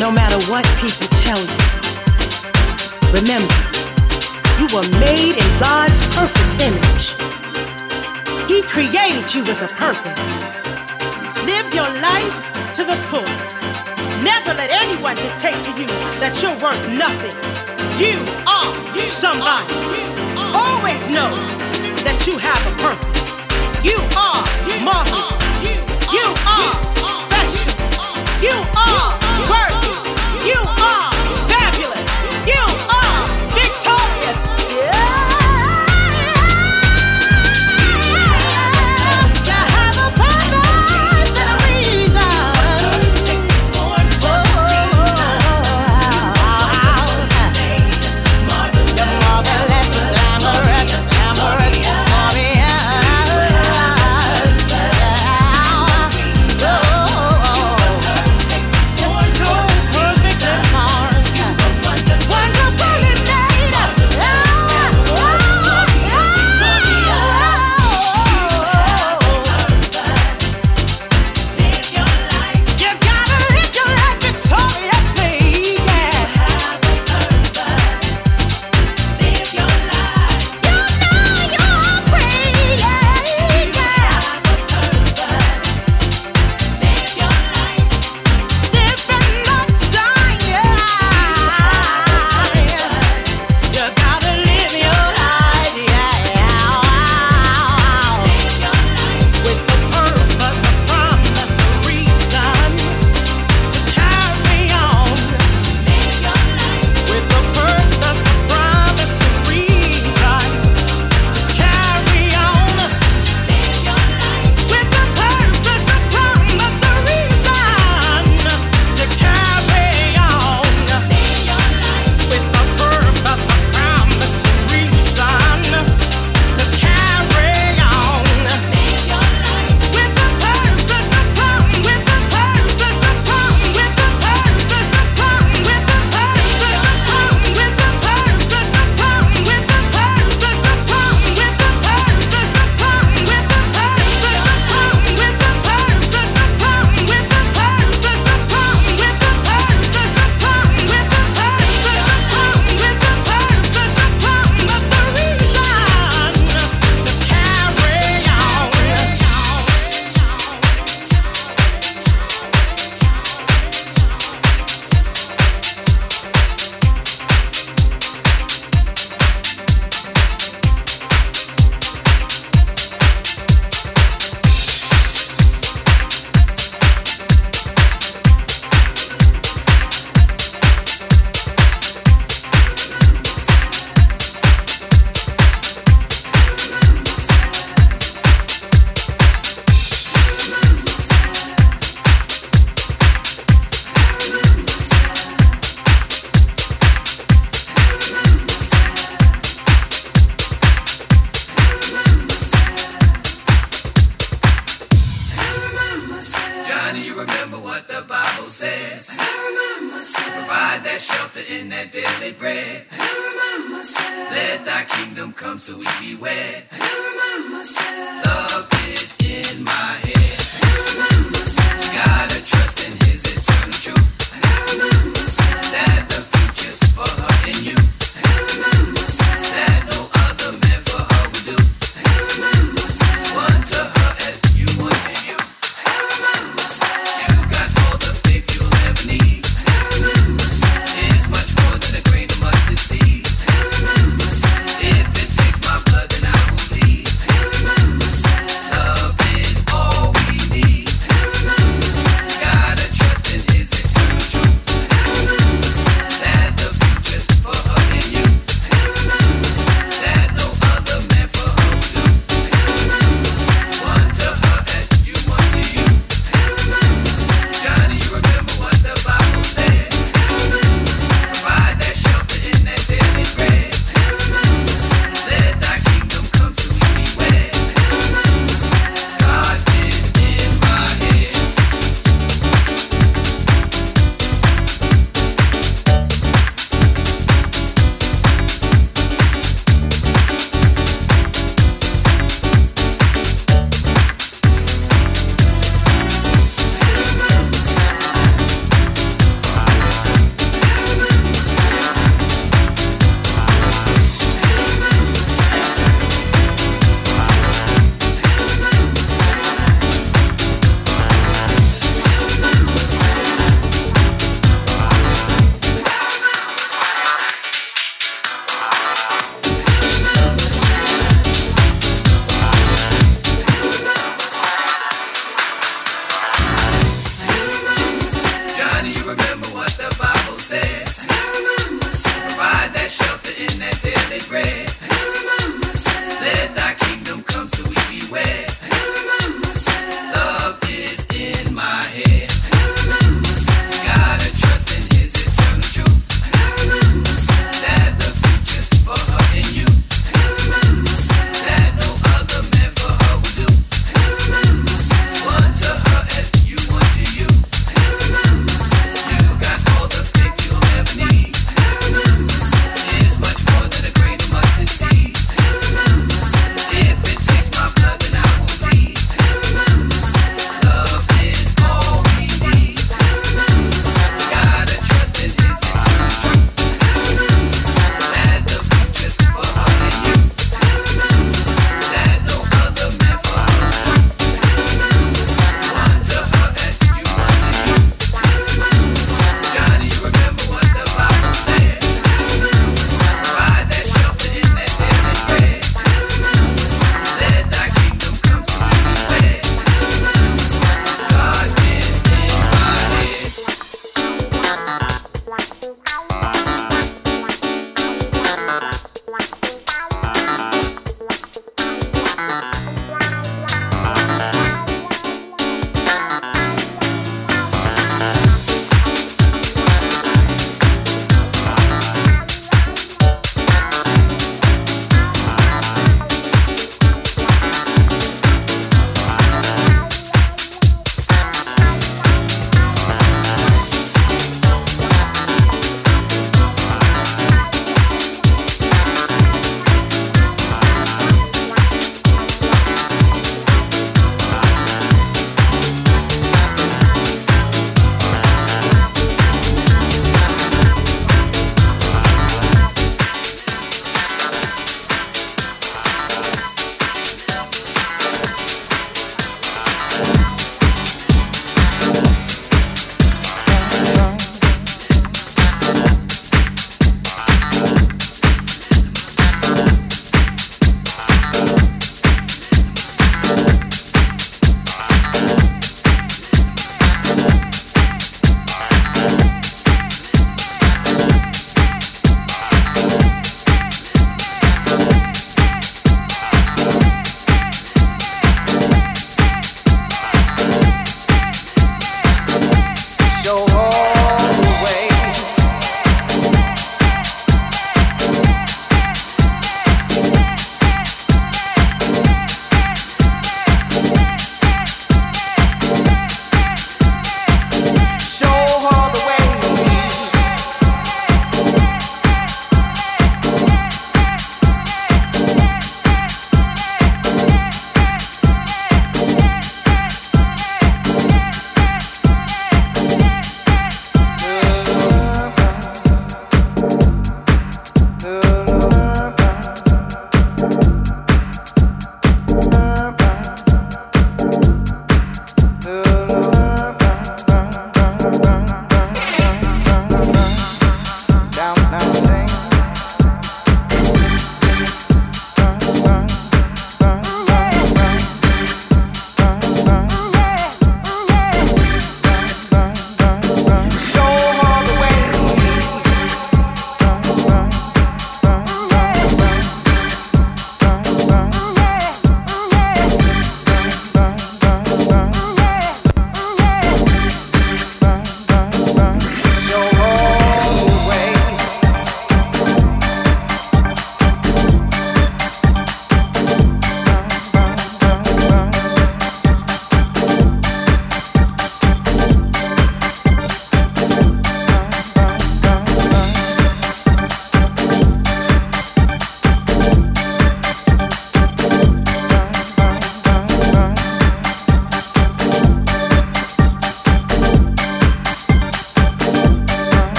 no matter what people tell you. Remember, you were made in God's perfect image. He created you with a purpose. Live your life to the fullest. Never let anyone dictate to you that you're worth nothing. You are somebody. Always know that you have a purpose. You are marvelous. You are special. You are.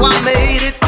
I made it.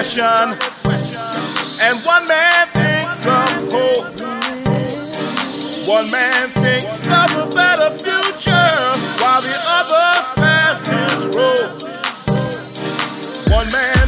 And one man thinks of hope. One man thinks of a better future while the other fasts his. One man